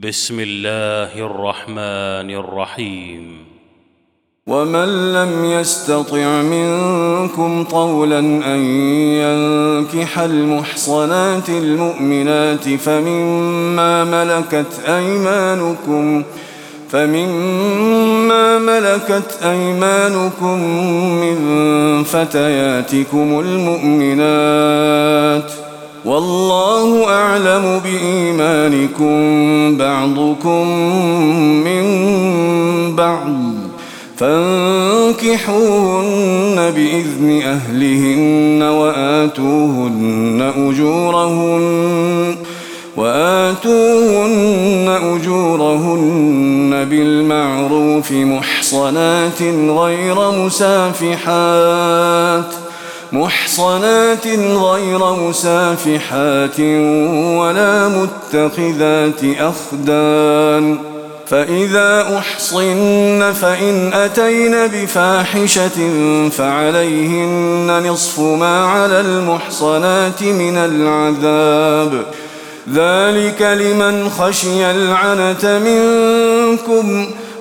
بسم الله الرحمن الرحيم. ومن لم يستطع منكم طولا أن ينكح المحصنات المؤمنات فمما ملكت أيمانكم فمما ملكت أيمانكم من فتياتكم المؤمنات. والله أعلم بإيمانكم بعضكم من بعض فانكحوهن بإذن أهلهن وآتوهن أجورهن وآتوهن أجورهن بالمعروف محصنات غير مسافحات محصنات غير مسافحات ولا متخذات أخدان فإذا أحصن فإن أتين بفاحشة فعليهن نصف ما على المحصنات من العذاب. ذلك لمن خشي العنة منكم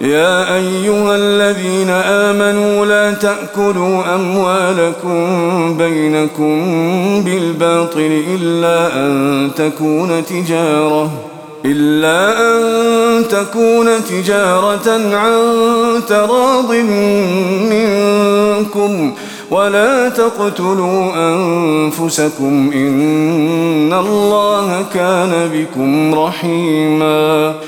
يا أيها الذين آمنوا لا تأكلوا أموالكم بينكم بالباطل إلا أن تكون تجارة إلا أن تكون تجارة عن تراض منكم ولا تقتلوا أنفسكم إن الله كان بكم رحيماً.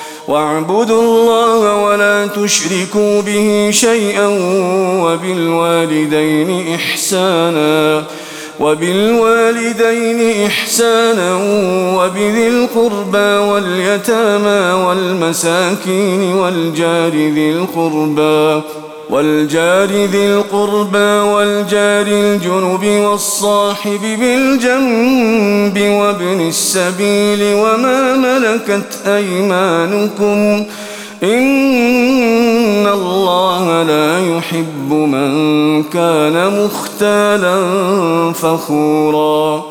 واعبدوا الله ولا تشركوا به شيئا وبالوالدين إحسانا وبالوالدين إحسانا وبذي القربى واليتامى والمساكين والجار ذي القربى والجار ذي القربى والجار الجنب والصاحب بالجنب وابن السبيل وما ملكت أيمانكم إن الله لا يحب من كان مختالا فخورا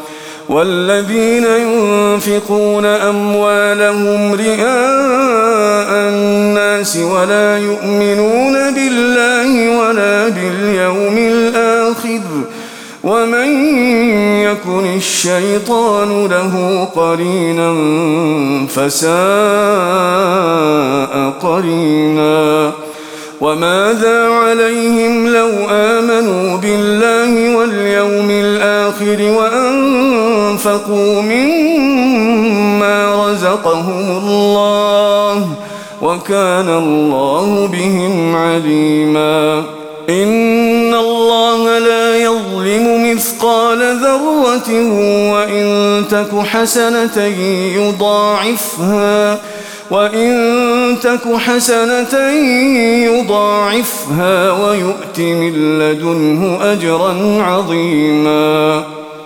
والذين ينفقون أموالهم رئاء الناس ولا يؤمنون بالله ولا باليوم الآخر ومن يكن الشيطان له قرينا فساء قرينا وماذا عليهم لو آمنوا بالله واليوم الآخر وأنفقوا مما رزقهم الله وكان الله بهم عليما إن الله لا يظلم مثقال ذرة وإن تك حسنة يضاعفها وإن تك حسنة يضاعفها ويؤت من لدنه أجرا عظيما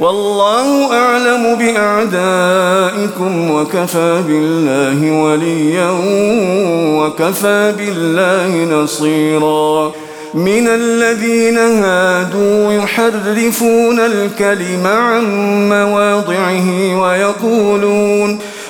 والله أعلم بأعدائكم وكفى بالله وليا وكفى بالله نصيرا. من الذين هادوا يحرفون الكلم عن مواضعه ويقولون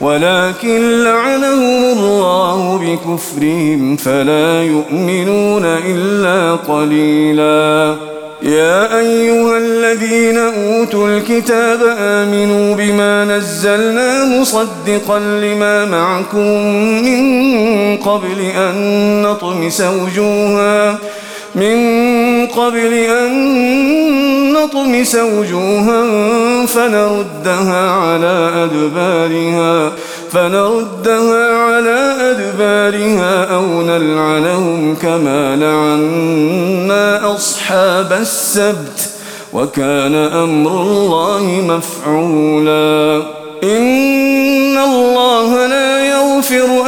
ولكن لعنهم الله بكفرهم فلا يؤمنون إلا قليلاً. يا أيها الذين أوتوا الكتاب آمنوا بما نزلنا مصدقا لما معكم من قبل أن نطمس وجوها من قبل أن نطمس وجوها فنردها على أدبارها فنردها على أدبارها أو نلعنهم كما لعنا أصحاب السبت وكان أمر الله مفعولا. إن الله لا يغفر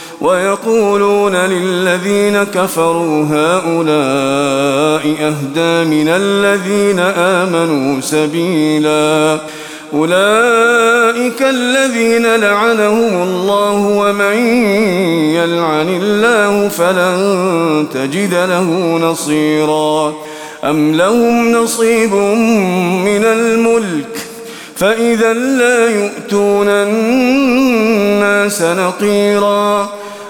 ويقولون للذين كفروا هؤلاء أهدى من الذين آمنوا سبيلاً. أولئك الذين لعنهم الله ومن يلعن الله فلن تجد له نصيرا. أم لهم نصيب من الملك؟ فإذا لا يؤتون الناس نقيرا.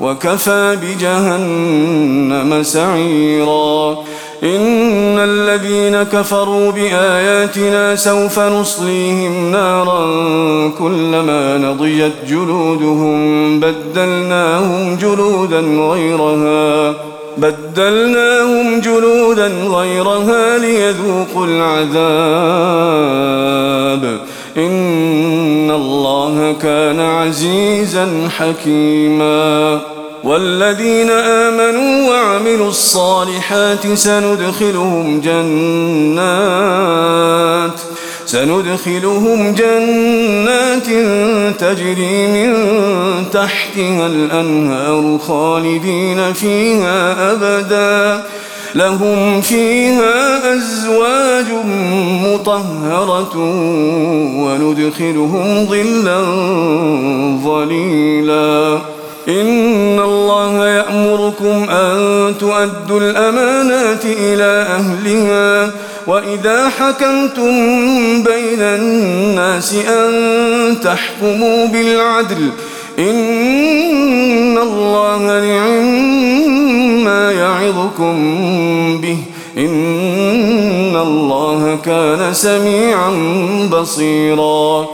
وكفى بجهنم سعيراً. إن الذين كفروا بآياتنا سوف نصليهم نارا كلما نضجت جلودهم. بدلناهم جلودا غيرها بدلناهم جلودا غيرها ليذوقوا العذاب. إن الله كان عزيزا حكيما. والذين آمنوا وعملوا الصالحات سندخلهم جنات. سندخلهم جنات تجري من تحتها الأنهار خالدين فيها أبدا. لهم فيها أزواج مطهرة وندخلهم ظلا ظليلا. إن الله يأمركم أن تؤدوا الأمانات إلى أهلها وإذا حكمتم بين الناس أن تحكموا بالعدل إن الله نعم يعظكم به إن الله كان سميعا بصيراً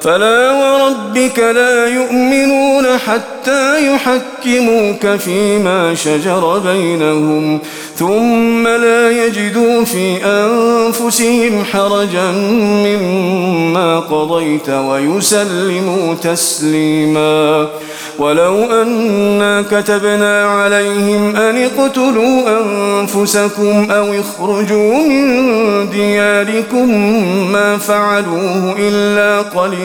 فلا وربك لا يؤمنون حتى يحكموك فيما شجر بينهم ثم لا يجدوا في أنفسهم حرجا مما قضيت ويسلموا تسليما. ولو أنا كتبنا عليهم أن اقتلوا أنفسكم أو اخرجوا من دياركم ما فعلوه إلا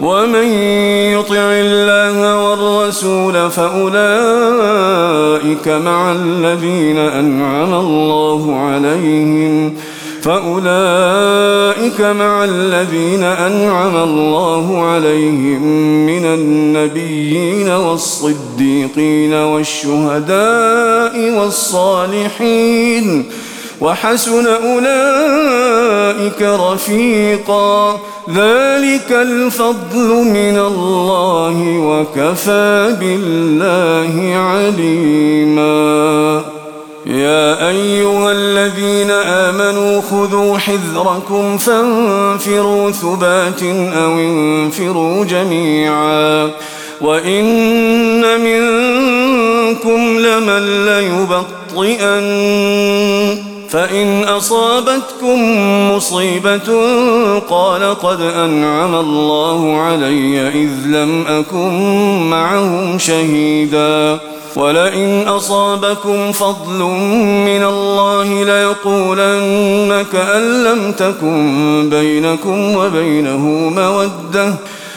ومن يطع الله والرسول فأولئك مع الذين أنعم الله عليهم. فأولئك مع الذين أنعم الله عليهم من النبيين والصديقين والشهداء والصالحين. وحسن أولئك رفيقا. ذلك الفضل من الله وكفى بالله عليما. يا أيها الذين آمنوا خذوا حذركم فانفروا ثبات أو انفروا جميعا. وإن منكم لمن ليبطئن. فإن أصابتكم مصيبة قال قد أنعم الله علي إذ لم أكن معهم شهيدا ولئن أصابكم فضل من الله ليقولن كأن لم تكن بينكم وبينه مودة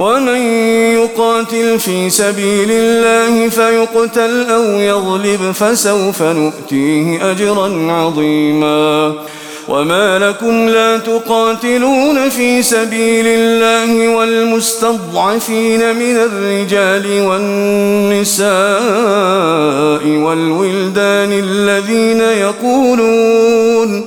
ومن يقاتل في سبيل الله فيقتل أو يغلب فسوف نؤتيه أجرا عظيما. وما لكم لا تقاتلون في سبيل الله والمستضعفين من الرجال والنساء والولدان الذين يقولون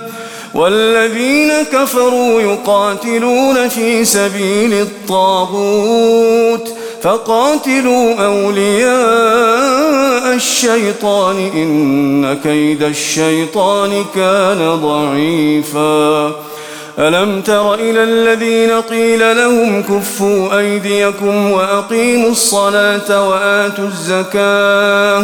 والذين كفروا يقاتلون في سبيل الطاغوت فقاتلوا أولياء الشيطان إن كيد الشيطان كان ضعيفا. ألم تر إلى الذين قيل لهم كفوا أيديكم وأقيموا الصلاة وآتوا الزكاة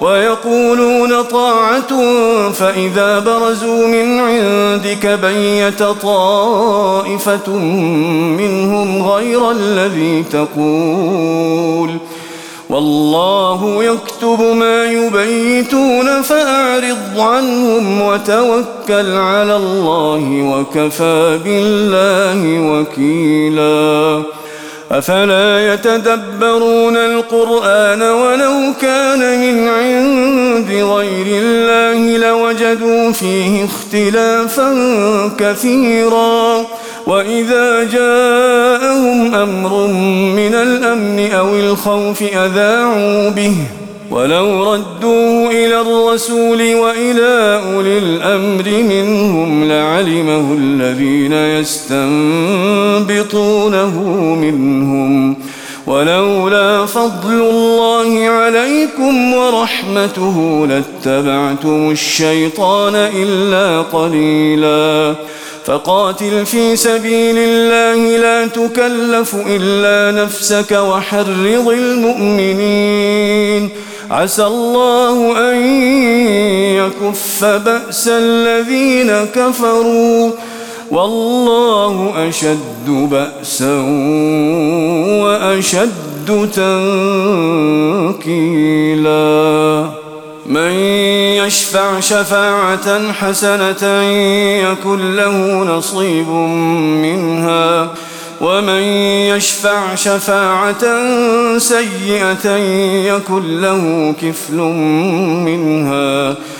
ويقولون طاعة فإذا برزوا من عندك بيت طائفة منهم غير الذي تقول. والله يكتب ما يبيتون فأعرض عنهم وتوكل على الله وكفى بالله وكيلاً. أفلا يتدبرون القرآن ولو كان من غير الله لوجدوا فيه اختلافا كثيرا. وإذا جاءهم أمر من الأمن أو الخوف أذاعوا به. ولو ردوه إلى الرسول وإلى أولي الأمر منهم لعلمه الذين يستنبطونه منهم. ولولا فضل الله عليكم ورحمته لاتبعتم الشيطان إلا قليلا. فقاتل في سبيل الله لا تكلف إلا نفسك وحرض المؤمنين. عسى الله أن يكف بأس الذين كفروا. والله أشد بأسا وأشد تنكيلا. من يشفع شفاعة حسنة يكن له نصيب منها. ومن يشفع شفاعة سيئة يكن له كفل منها.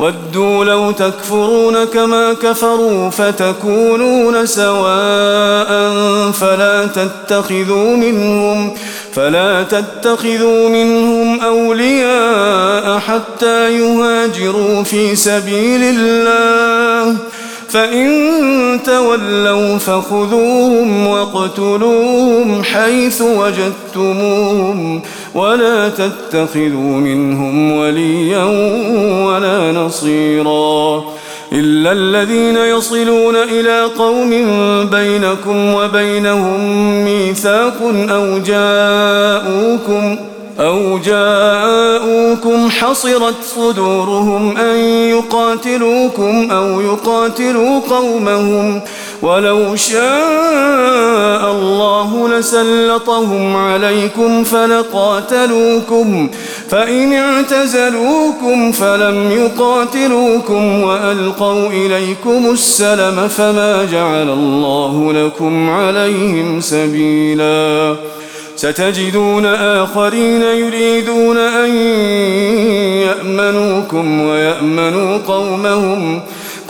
ودوا لو تكفرون كما كفروا فتكونون سواء فلا تتخذوا منهم فلا تتخذوا منهم أولياء حتى يهاجروا في سبيل الله. فإن تولوا فخذوهم واقتلوهم حيث وجدتموهم ولا تتخذوا منهم وليا ولا نصيرا إلا الذين يصلون إلى قوم بينكم وبينهم ميثاق أو جاءوكم أو جاءوكم حصرت صدورهم أن يقاتلوكم أو يقاتلوا قومهم ولو شاء الله لسلطهم عليكم فلقاتلوكم فإن اعتزلوكم فلم يقاتلوكم وألقوا إليكم السلم فما جعل الله لكم عليهم سبيلاً. ستجدون آخرين يريدون أن يأمنوكم ويأمنوا قومهم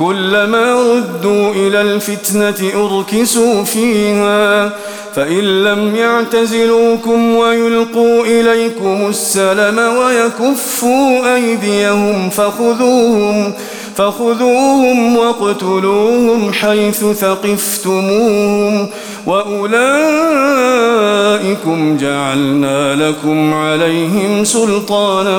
كلما ردوا إلى الفتنة أركسوا فيها فإن لم يعتزلوكم ويلقوا إليكم السلم ويكفوا أيديهم فخذوهم فخذوهم واقتلوهم حيث ثقفتموهم وأولئكم جعلنا لكم عليهم سلطانا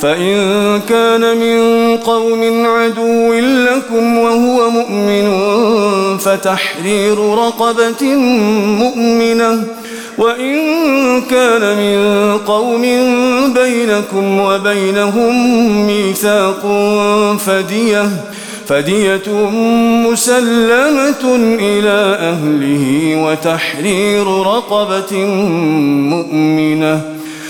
فإن كان من قوم عدو لكم وهو مؤمن فتحرير رقبة مؤمنة. وإن كان من قوم بينكم وبينهم ميثاق فدية فدية مسلمة إلى أهله وتحرير رقبة مؤمنة.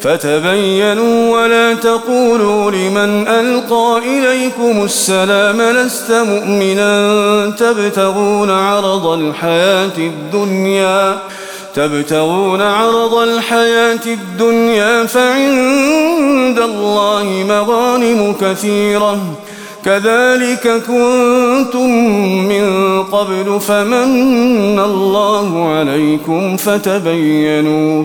فتبينوا ولا تقولوا لمن ألقى إليكم السلام لست مؤمنا تبتغون عرض الحياة الدنيا تبتغون عرض الحياة الدنيا فعند الله مغانم كثيرة كذلك كنتم من قبل فمن الله عليكم فتبينوا